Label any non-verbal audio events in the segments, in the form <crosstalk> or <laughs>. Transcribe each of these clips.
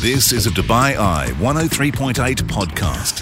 This is a Dubai Eye 103.8 podcast.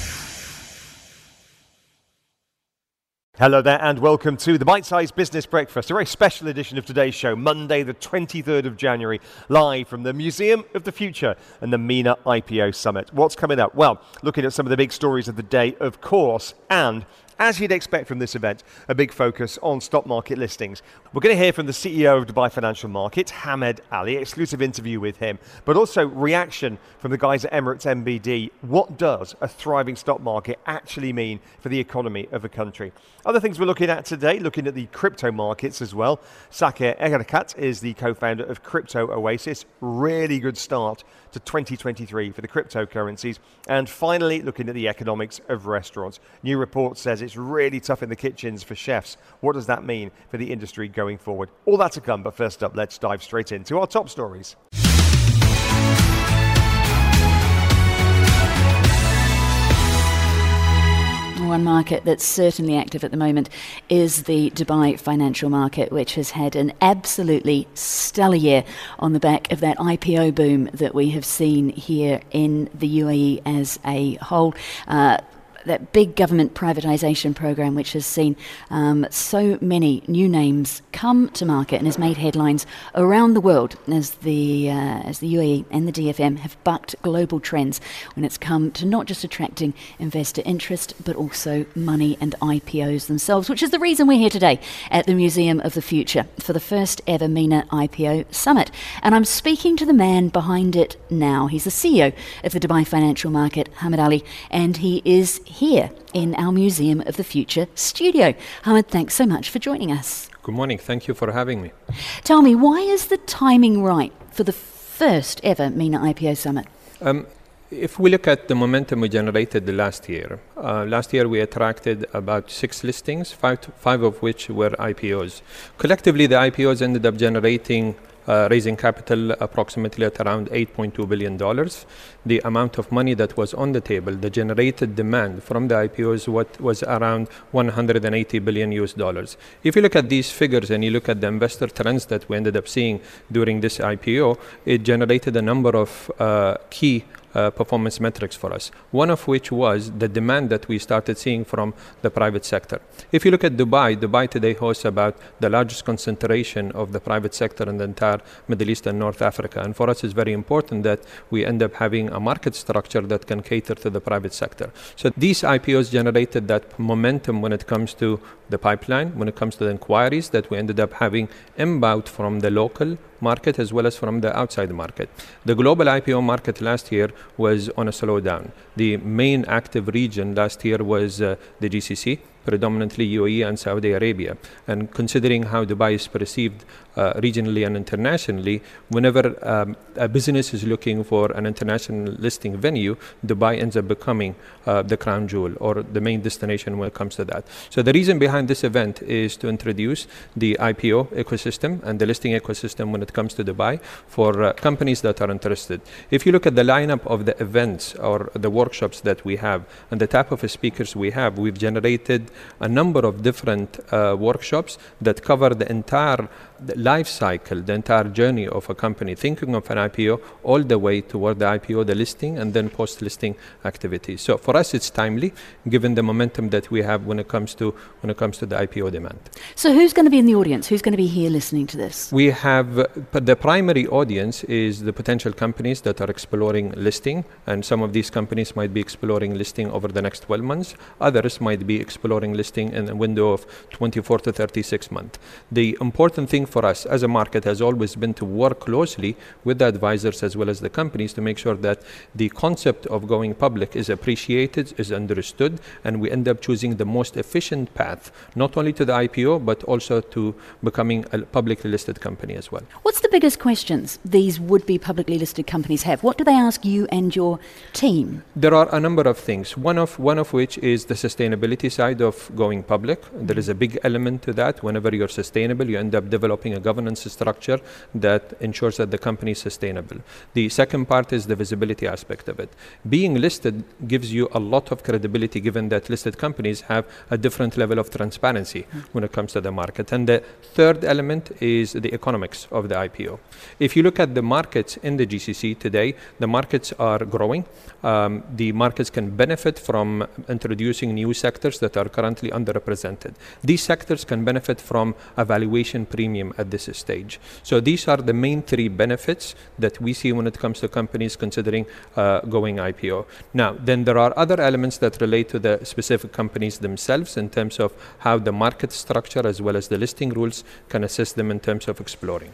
Hello there, and welcome to the Bite Size Business Breakfast, a very special edition of today's show, Monday, the 23rd of January, live from the Museum of the Future and the MENA IPO Summit. What's coming up? Well, looking at some of the big stories of the day, of course, and as you'd expect from this event, a big focus on stock market listings. We're going to hear from the CEO of Dubai Financial Markets, Hamed Ali, exclusive interview with him, but also reaction from the guys at Emirates NBD. What does a thriving stock market actually mean for the economy of a country? Other things we're looking at today, looking at the crypto markets as well. Saqr Ereiqat is the co-founder of Crypto Oasis. Really good start to 2023 for the cryptocurrencies. And finally, looking at the economics of restaurants. New report says it's really tough in the kitchens for chefs. What does that mean for the industry going forward? All that to come, but first up, let's dive straight into our top stories. One market that's certainly active at the moment is the Dubai financial market, which has had an absolutely stellar year on the back of that IPO boom that we have seen here in the UAE as a whole. Uh, that big government privatisation program, which has seen um, so many new names come to market and has made headlines around the world as the uh, as the UAE and the DFM have bucked global trends when it's come to not just attracting investor interest but also money and IPOs themselves, which is the reason we're here today at the Museum of the Future for the first ever MENA IPO Summit. And I'm speaking to the man behind it now. He's the CEO of the Dubai Financial Market, Hamed Ali, and he is here in our Museum of the Future studio. Hamed, thanks so much for joining us. Good morning. Thank you for having me. Tell me, why is the timing right for the first ever MENA IPO Summit? Um, if we look at the momentum we generated the last year, uh, last year we attracted about six listings, five, five of which were IPOs. Collectively, the IPOs ended up generating raising capital approximately at around $8.2 billion. The amount of money that was on the table, the generated demand from the IPOs what was around 180 billion US dollars. If you look at these figures and you look at the investor trends that we ended up seeing during this IPO, it generated a number of uh, key uh, performance metrics for us. One of which was the demand that we started seeing from the private sector. If you look at Dubai, Dubai today hosts about the largest concentration of the private sector in the entire Middle East and North Africa. And for us, it's very important that we end up having a market structure that can cater to the private sector. So these IPOs generated that momentum when it comes to the pipeline, when it comes to the inquiries that we ended up having inbound from the local market as well as from the outside market. The global IPO market last year was on a slowdown. The main active region last year was uh, the GCC, predominantly UAE and Saudi Arabia. And considering how Dubai is perceived uh, regionally and internationally, whenever um, a business is looking for an international listing venue, Dubai ends up becoming uh, the crown jewel or the main destination when it comes to that. So the reason behind this event is to introduce the IPO ecosystem and the listing ecosystem when it comes to Dubai for uh, companies that are interested. If you look at the lineup of the events or the workshops that we have and the type of speakers we have, we've generated a number of different uh, workshops that cover the entire life cycle, the entire journey of a company, thinking of an IPO all the way toward the IPO, the listing, and then post-listing activities. So for us, it's timely, given the momentum that we have when it comes to when it comes to the IPO demand. So who's going to be in the audience? Who's going to be here listening to this? We have uh, the primary audience is the potential companies that are exploring listing, and some of these companies might be exploring listing over the next 12 months. Others might be exploring listing in a window of 24 to 36 months. The important thing for us as a market has always been to work closely with the advisors as well as the companies to make sure that the concept of going public is appreciated, is understood, and we end up choosing the most efficient path, not only to the IPO, but also to becoming a publicly listed company as well. What's the biggest questions these would be publicly listed companies have? What do they ask you and your team? There are a number of things. One of, one of which is the sustainability side of going public. There is a big element to that. Whenever you're sustainable, you end up developing developing a governance structure that ensures that the company is sustainable. The second part is the visibility aspect of it. Being listed gives you a lot of credibility given that listed companies have a different level of transparency mm. when it comes to the market. And the third element is the economics of the IPO. If you look at the markets in the GCC today, the markets are growing. Um, the markets can benefit from introducing new sectors that are currently underrepresented. These sectors can benefit from a valuation premium at this stage. So these are the main three benefits that we see when it comes to companies considering uh, going IPO. Now, then there are other elements that relate to the specific companies themselves in terms of how the market structure as well as the listing rules can assist them in terms of exploring.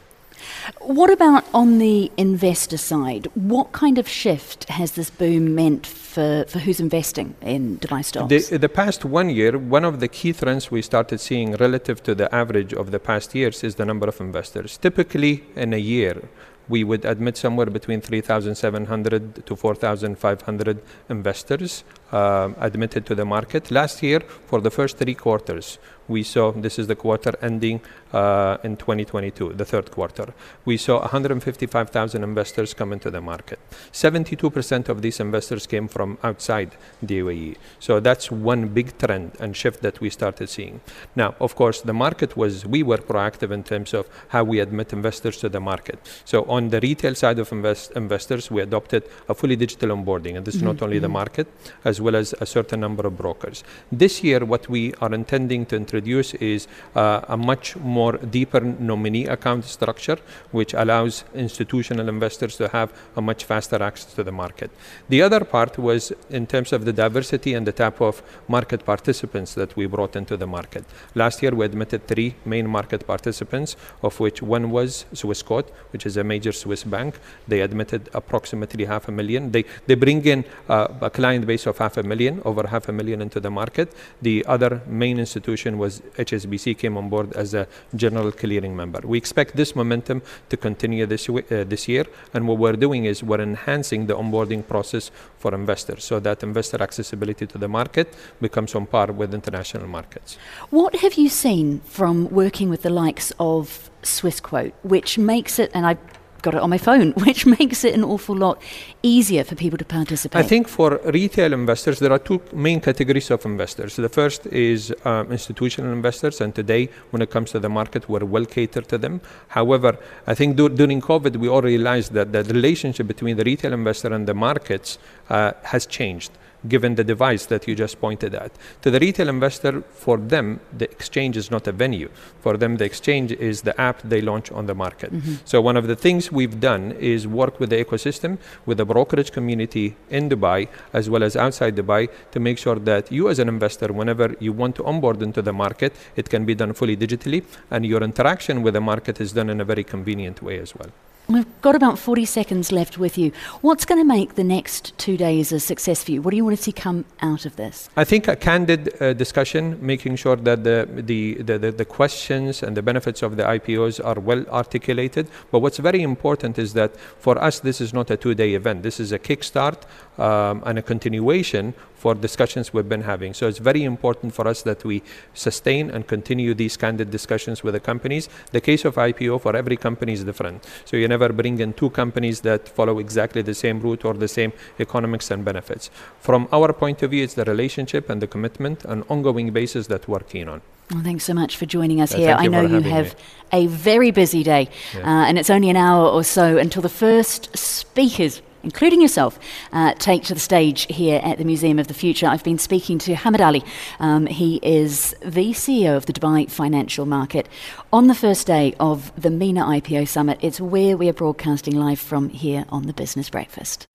What about on the investor side? What kind of shift has this boom meant for, for who's investing in Dubai stocks? The, the past one year, one of the key trends we started seeing relative to the average of the past years is the number of investors. Typically, in a year, we would admit somewhere between 3,700 to 4,500 investors admitted to the market. Last year, for the first three quarters, we saw this is the quarter ending uh, in 2022, the third quarter. We saw 155,000 investors come into the market. 72% of these investors came from outside the UAE. So that's one big trend and shift that we started seeing. Now, of course, the market was, we were proactive in terms of how we admit investors to the market. So on the retail side of invest, investors, we adopted a fully digital onboarding. And this mm-hmm. is not only the mm-hmm. market, as well as a certain number of brokers. This year, what we are intending to introduce is uh, a much more deeper nominee account structure, which allows institutional investors to have a much faster access to the market. The other part was in terms of the diversity and the type of market participants that we brought into the market. Last year, we admitted three main market participants, of which one was Swissquote, which is a major Swiss bank. They admitted approximately half a million. They, they bring in uh, a client base of half a million, over half a million into the market. The other main institution was HSBC came on board as a general clearing member. We expect this momentum to continue this, uh, this year, and what we're doing is we're enhancing the onboarding process for investors so that investor accessibility to the market becomes on par with international markets. What have you seen from working with the likes of Swissquote, which makes it, and I got it on my phone, <laughs> which makes it an awful lot easier for people to participate. I think for retail investors, there are two main categories of investors. The first is um, institutional investors, and today, when it comes to the market, we're well catered to them. However, I think during COVID, we all realized that the relationship between the retail investor and the markets uh, has changed given the device that you just pointed at. To the retail investor, for them, the exchange is not a venue. For them, the exchange is the app they launch on the market. Mm-hmm. So, one of the things we've done is work with the ecosystem, with the brokerage community in Dubai, as well as outside Dubai, to make sure that you, as an investor, whenever you want to onboard into the market, it can be done fully digitally, and your interaction with the market is done in a very convenient way as well. We've got about 40 seconds left with you. What's going to make the next two days a success for you? What do you want to see come out of this? I think a candid uh, discussion, making sure that the, the, the, the, questions and the benefits of the IPOs are well articulated. But what's very important is that for us, this is not a two day event. This is a kickstart um, and a continuation for discussions we've been having. So it's very important for us that we sustain and continue these candid discussions with the companies. The case of IPO for every company is different. So you never bring in two companies that follow exactly the same route or the same economics and benefits. From our point of view, it's the relationship and the commitment and ongoing basis that we're keen on. Well, thanks so much for joining us uh, here. I know you have me. a very busy day, yeah. uh, and it's only an hour or so until the first speakers including yourself, uh, take to the stage here at the Museum of the Future. I've been speaking to Hamed Ali. Um, he is the CEO of the Dubai Financial Market. On the first day of the MENA IPO Summit, it's where we are broadcasting live from here on the Business Breakfast.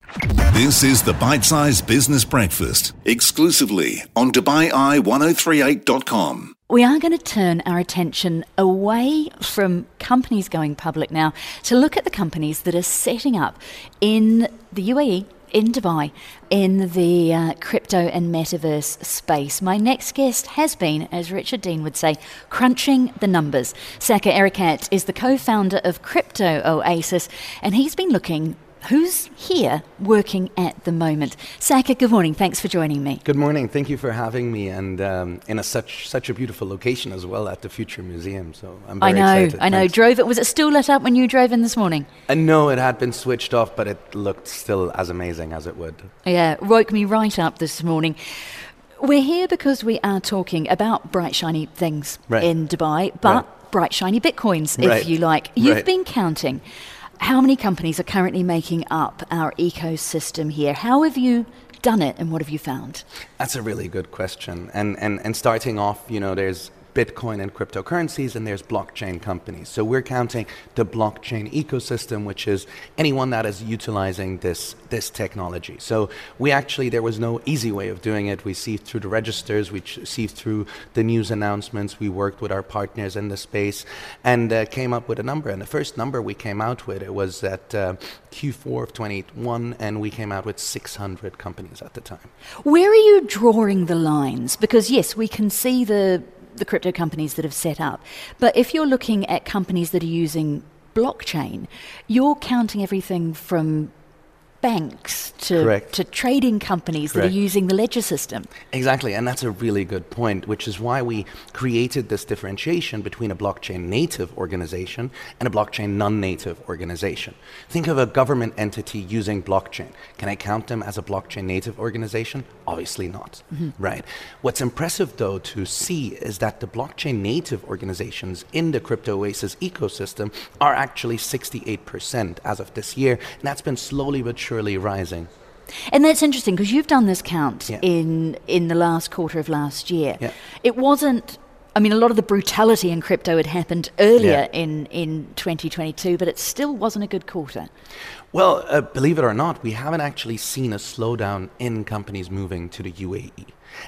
This is the Bite Size Business Breakfast, exclusively on DubaiEye1038.com. We are going to turn our attention away from companies going public now to look at the companies that are setting up in the UAE, in Dubai, in the uh, crypto and metaverse space. My next guest has been, as Richard Dean would say, crunching the numbers. Saqr Ereiqat is the co founder of Crypto Oasis, and he's been looking who's here working at the moment. Saqr, good morning. Thanks for joining me. Good morning. Thank you for having me, and um, in a such such a beautiful location as well at the Future Museum. So I'm very I know, excited. I know. Thanks. Drove it. Was it still lit up when you drove in this morning? Uh, no, it had been switched off, but it looked still as amazing as it would. Yeah, woke me right up this morning. We're here because we are talking about bright, shiny things Right. in Dubai, but Right. bright, shiny bitcoins, if Right. you like. You've been counting. How many companies are currently making up our ecosystem here? How have you done it and what have you found? That's a really good question. And, and, and starting off, you know, there's Bitcoin and cryptocurrencies, and there's blockchain companies. So we're counting the blockchain ecosystem, which is anyone that is utilizing this, this technology. So we actually, there was no easy way of doing it. We sieved through the registers, we sieved through the news announcements, we worked with our partners in the space, and uh, came up with a number. And the first number we came out with, it was at uh, Q4 of 2021, and we came out with 600 companies at the time. Where are you drawing the lines? Because yes, we can see the the crypto companies that have set up, but if you're looking at companies that are using blockchain, you're counting everything from banks to Correct. to trading companies that are using the ledger system. Exactly, and that's a really good point, which is why we created this differentiation between a blockchain native organization and a blockchain non native organization. Think of a government entity using blockchain. Can I count them as a blockchain native organization? Obviously not. Mm-hmm. Right. What's impressive though to see is that the blockchain native organizations in the Crypto Oasis ecosystem are actually 68% as of this year, and that's been slowly but surely rising. And that's interesting because you've done this count Yeah. in in the last quarter of last year. Yeah. It wasn't. I mean, a lot of the brutality in crypto had happened earlier Yeah. in, in 2022, but it still wasn't a good quarter. Well, uh, believe it or not, we haven't actually seen a slowdown in companies moving to the UAE.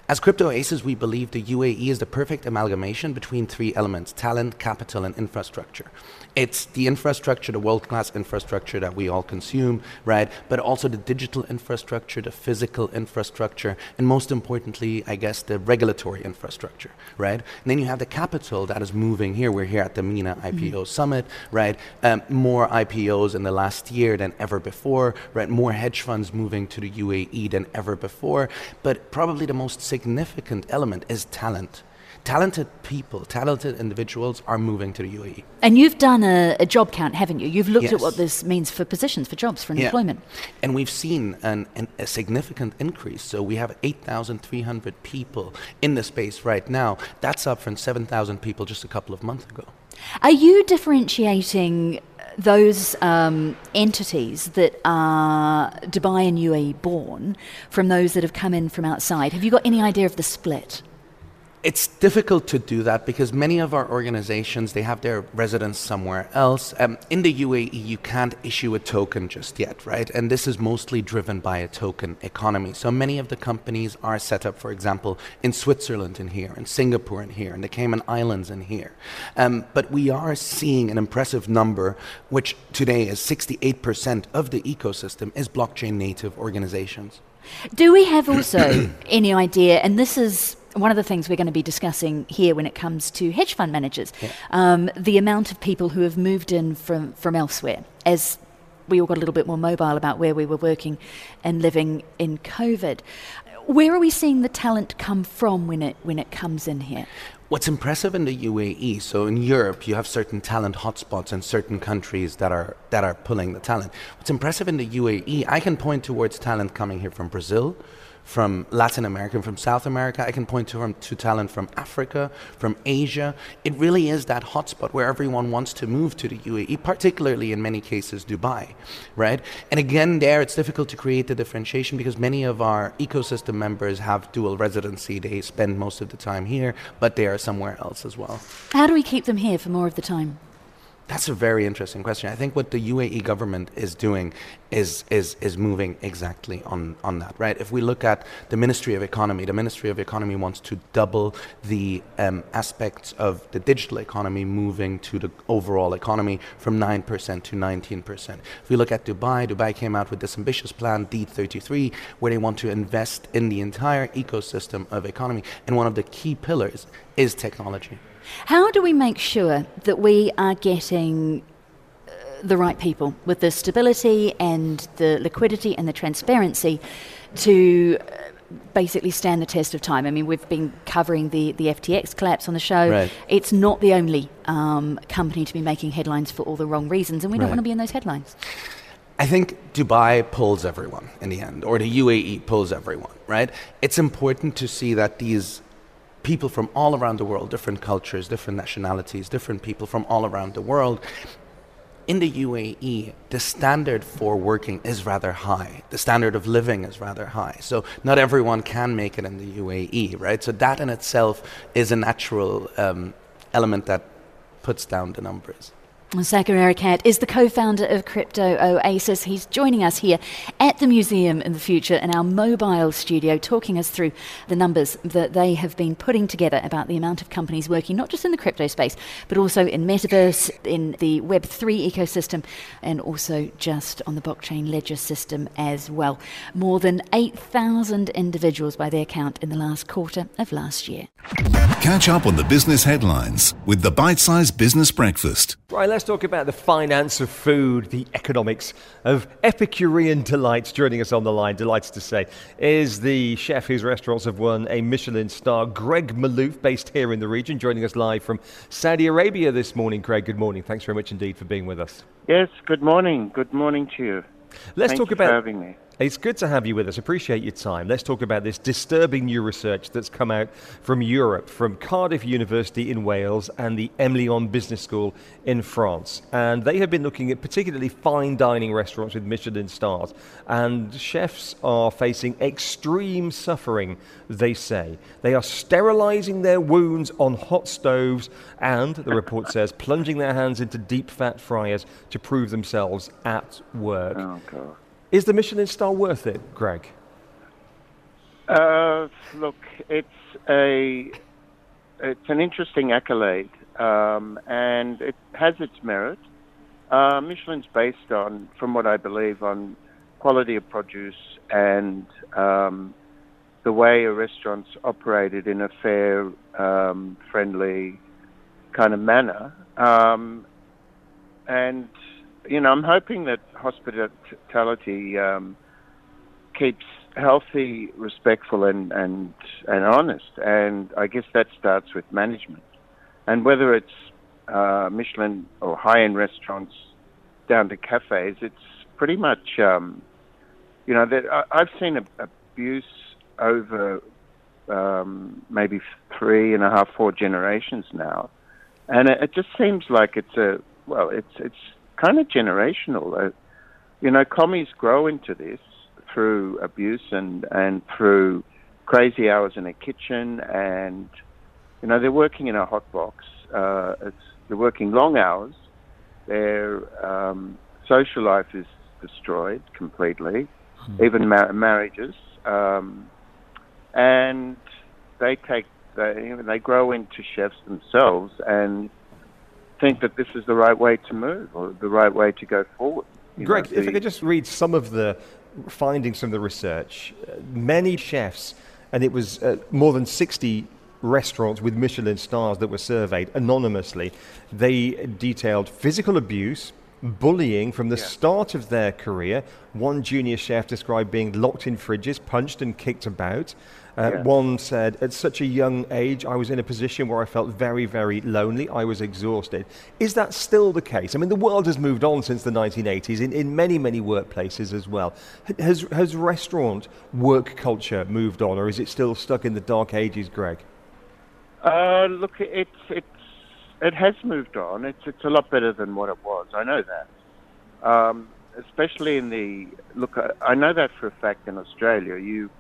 As Crypto Oasis, we believe the UAE is the perfect amalgamation between three elements talent, capital, and infrastructure. It's the infrastructure, the world class infrastructure that we all consume, right? But also the digital infrastructure, the physical infrastructure, and most importantly, I guess, the regulatory infrastructure, right? And then you have the capital that is moving here. We're here at the MENA IPO Summit, right? Um, more IPOs in the last year than ever before, right? More hedge funds moving to the UAE than ever before. But probably the most significant element is talent. Talented people, talented individuals are moving to the UAE. And you've done a, a job count, haven't you? You've looked at what this means for positions, for jobs, for Yeah. employment. And we've seen an, an, a significant increase. So we have 8,300 people in the space right now. That's up from 7,000 people just a couple of months ago. Are you differentiating those um, entities that are Dubai and UAE born from those that have come in from outside? Have you got any idea of the split? It's difficult to do that because many of our organizations they have their residence somewhere else. Um, in the UAE, you can't issue a token just yet, right? And this is mostly driven by a token economy. So many of the companies are set up, for example, in Switzerland and here, in Singapore and here, in the Cayman Islands and here. Um, but we are seeing an impressive number, which today is 68% of the ecosystem is blockchain native organizations. Do we have also <coughs> any idea, and this is one of the things we're going to be discussing here when it comes to hedge fund managers, um, the amount of people who have moved in from, from elsewhere as we all got a little bit more mobile about where we were working and living in COVID. Where are we seeing the talent come from when it, when it comes in here? What's impressive in the UAE, so in Europe, you have certain talent hotspots and certain countries that are that are pulling the talent. What's impressive in the UAE, I can point towards talent coming here from Brazil, from Latin America, from South America. I can point to, um, to talent from Africa, from Asia. It really is that hotspot where everyone wants to move to the UAE, particularly in many cases Dubai, right? And again, there it's difficult to create the differentiation because many of our ecosystem members have dual residency. They spend most of the time here, but they are somewhere else as well. How do we keep them here for more of the time? That's a very interesting question. I think what the UAE government is doing is is is moving exactly on on that, right? If we look at the Ministry of Economy, the Ministry of Economy wants to double the um, aspects of the digital economy moving to the overall economy from 9% to 19%. If we look at Dubai, Dubai came out with this ambitious plan, D33, where they want to invest in the entire ecosystem of economy, and one of the key pillars is technology. How do we make sure that we are getting uh, the right people with the stability and the liquidity and the transparency to uh, basically stand the test of time. I mean, we've been covering the, the FTX collapse on the show. Right. It's not the only um, company to be making headlines for all the wrong reasons, and we don't Right. want to be in those headlines. I think Dubai pulls everyone in the end, or the UAE pulls everyone, right? It's important to see that these people from all around the world, different cultures, different nationalities, different people from all around the world, in the UAE, the standard for working is rather high. The standard of living is rather high. So not everyone can make it in the UAE, right? So that in itself is a natural um, element that puts down the numbers. Saqr Ereiqat is the co-founder of Crypto Oasis. He's joining us here at the museum in the future in our mobile studio, talking us through the numbers that they have been putting together about the amount of companies working not just in the crypto space, but also in metaverse, in the Web3 ecosystem, and also just on the blockchain ledger system as well. More than 8,000 individuals by their count in the last quarter of last year. Catch up on the business headlines with the bite sized Business Breakfast. Right, let's talk about the finance of food, the economics of Epicurean delights. Joining us on the line, delighted to say, is the chef whose restaurants have won a Michelin star, Greg Malouf, based here in the region, joining us live from Saudi Arabia this morning. Greg, good morning. Thanks very much indeed for being with us. Yes, good morning. Good morning to you. Let's Thank talk you about for having me. It's good to have you with us. Appreciate your time. Let's talk about this disturbing new research that's come out from Europe, from Cardiff University in Wales and the Emlyon Business School in France. And they have been looking at particularly fine dining restaurants with Michelin stars. And chefs are facing extreme suffering, they say. They are sterilizing their wounds on hot stoves and, the report says, plunging their hands into deep fat fryers to prove themselves at work. Oh, God. Is the Michelin star worth it, Greg? Uh, look, it's a it's an interesting accolade, um, and it has its merit. Uh, Michelin's based on, from what I believe, on quality of produce and um, the way a restaurant's operated in a fair, um, friendly kind of manner. Um, and you know, I'm hoping that hospitality um, keeps healthy, respectful, and, and and honest. And I guess that starts with management. And whether it's uh, Michelin or high-end restaurants down to cafes, it's pretty much, um, you know, that I've seen a, abuse over um, maybe three and a half, four generations now, and it, it just seems like it's a well, it's it's kind of generational. You know, commis grow into this through abuse and and through crazy hours in a kitchen, and you know they're working in a hot box. Uh, it's they're working long hours. Their um, social life is destroyed completely, even mar- marriages, um, and they take they they grow into chefs themselves and think that this is the right way to move or the right way to go forward. You Greg, know, if I could just read some of the findings from the research. Uh, Many chefs, and it was uh, more than 60 restaurants with Michelin stars that were surveyed anonymously, they detailed physical abuse, bullying from the start of their career. One junior chef described being locked in fridges, punched and kicked about. Uh, Yeah. One said, At such a young age, I was in a position where I felt very, very lonely. I was exhausted. Is that still the case? I mean, the world has moved on since the 1980s in, in many, many workplaces as well. H- Has, has restaurant work culture moved on, or is it still stuck in the dark ages, Greg? Uh, look, it's it's it has moved on. It's it's a lot better than what it was. I know that. Um, especially in the look, I, I know that for a fact in Australia. You,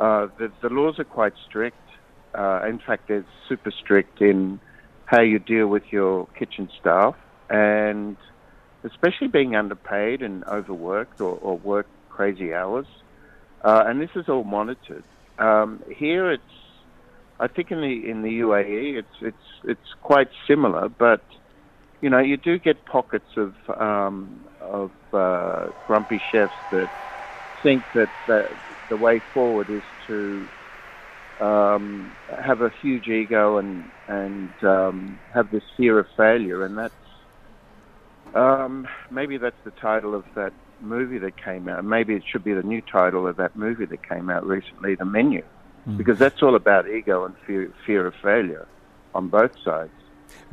uh, the the laws are quite strict. Uh, in fact, they're super strict in how you deal with your kitchen staff, and especially being underpaid and overworked or, or work crazy hours. Uh, and this is all monitored. Um, here, it's I think in the in the UAE, it's it's it's quite similar, but you know you do get pockets of um, of uh, grumpy chefs that think that the, the way forward is to um, have a huge ego and and um, have this fear of failure, and that's Um, maybe that's the title of that movie that came out. Maybe it should be the new title of that movie that came out recently, The Menu, mm. because that's all about ego and fear, fear of failure on both sides.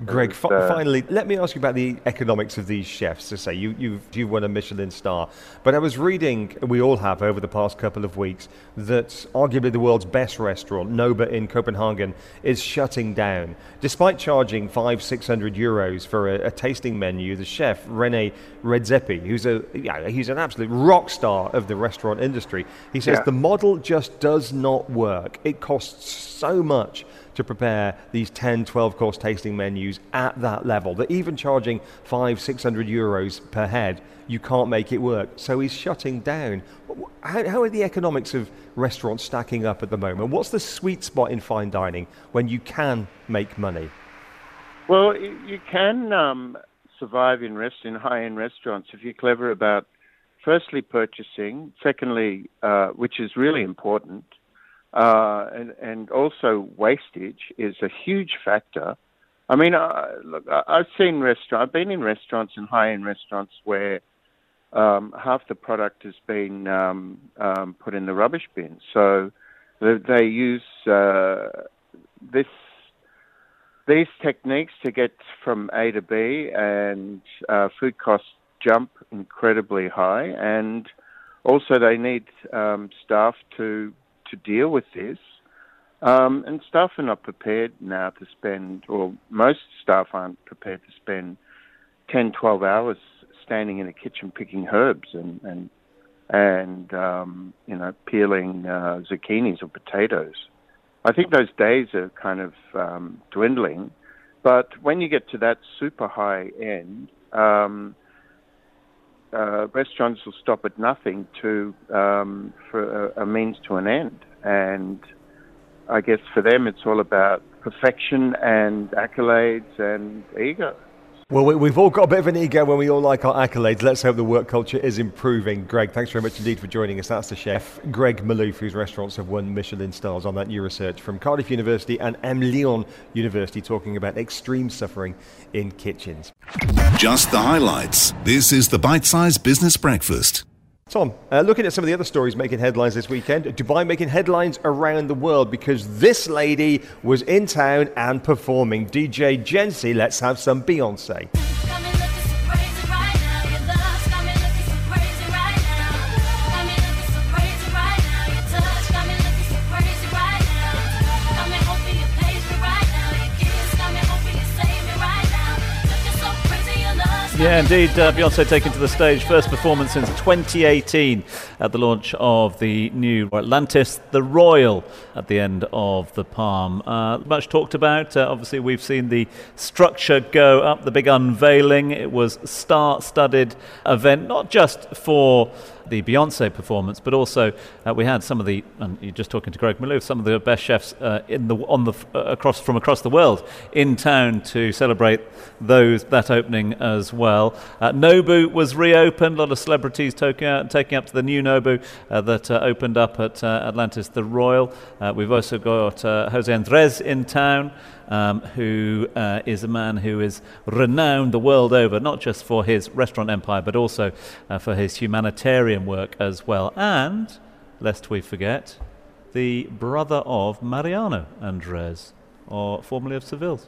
Greg, uh, finally, let me ask you about the economics of these chefs. To say you, you've, you've won a Michelin star, but I was reading, we all have over the past couple of weeks, that arguably the world's best restaurant, Noma in Copenhagen, is shutting down. Despite charging five, six hundred euros for a, a, tasting menu, the chef Rene Redzepi, who's a yeah, he's an absolute rock star of the restaurant industry, he says yeah. the model just does not work. It costs so much to prepare these 10, 12 course tasting menus at that level. That even charging five, 600 euros per head, you can't make it work. So he's shutting down. How, how are the economics of restaurants stacking up at the moment? What's the sweet spot in fine dining when you can make money? Well, you can um, survive in rest in high-end restaurants if you're clever about, firstly, purchasing. Secondly, uh, which is really important, uh, and, and also wastage is a huge factor. I mean, uh, look, I've seen restaurants, I've been in restaurants and high-end restaurants where um, half the product has been um, um, put in the rubbish bin. So they, they use uh, this these techniques to get from A to B, and uh, food costs jump incredibly high, and also they need um, staff to to deal with this. Um, and staff are not prepared now to spend, or most staff aren't prepared to spend 10, 12 hours standing in a kitchen picking herbs and, and, and um, you know, peeling uh, zucchinis or potatoes. I think those days are kind of um, dwindling. But when you get to that super high end, um, uh, restaurants will stop at nothing to um, for a, a, means to an end. And I guess for them, it's all about perfection and accolades and ego. Well, we've all got a bit of an ego when we all like our accolades. Let's hope the work culture is improving. Greg, thanks very much indeed for joining us. That's the chef, Greg Malouf, whose restaurants have won Michelin stars on that new research from Cardiff University and Emlyon University, talking about extreme suffering in kitchens. Just the highlights. This is the Bite Size Business Breakfast. Tom, uh, looking at some of the other stories making headlines this weekend, Dubai making headlines around the world because this lady was in town and performing. DJ Jency, let's have some Beyonce. Yeah, indeed. Uh, Beyonce taken to the stage. First performance since 2018 at the launch of the new Atlantis, the Royal, at the end of the Palm. Uh, much talked about. Uh, obviously, we've seen the structure go up, the big unveiling. It was star-studded event, not just for the Beyonce performance, but also uh, we had some of the, and you're just talking to Greg Malouf, some of the best chefs uh, in the on the uh, across from across the world in town to celebrate those that opening as well. Uh, Nobu was reopened. A lot of celebrities taking out, uh, taking up to the new Nobu uh, that opened up at Atlantis, the Royal. we've also got Jose Andres in town um, who uh, is a man who is renowned the world over, not just for his restaurant empire, but also uh, for his humanitarian work as well. And, lest we forget, the brother of Mariano Andres, or formerly of Seville's.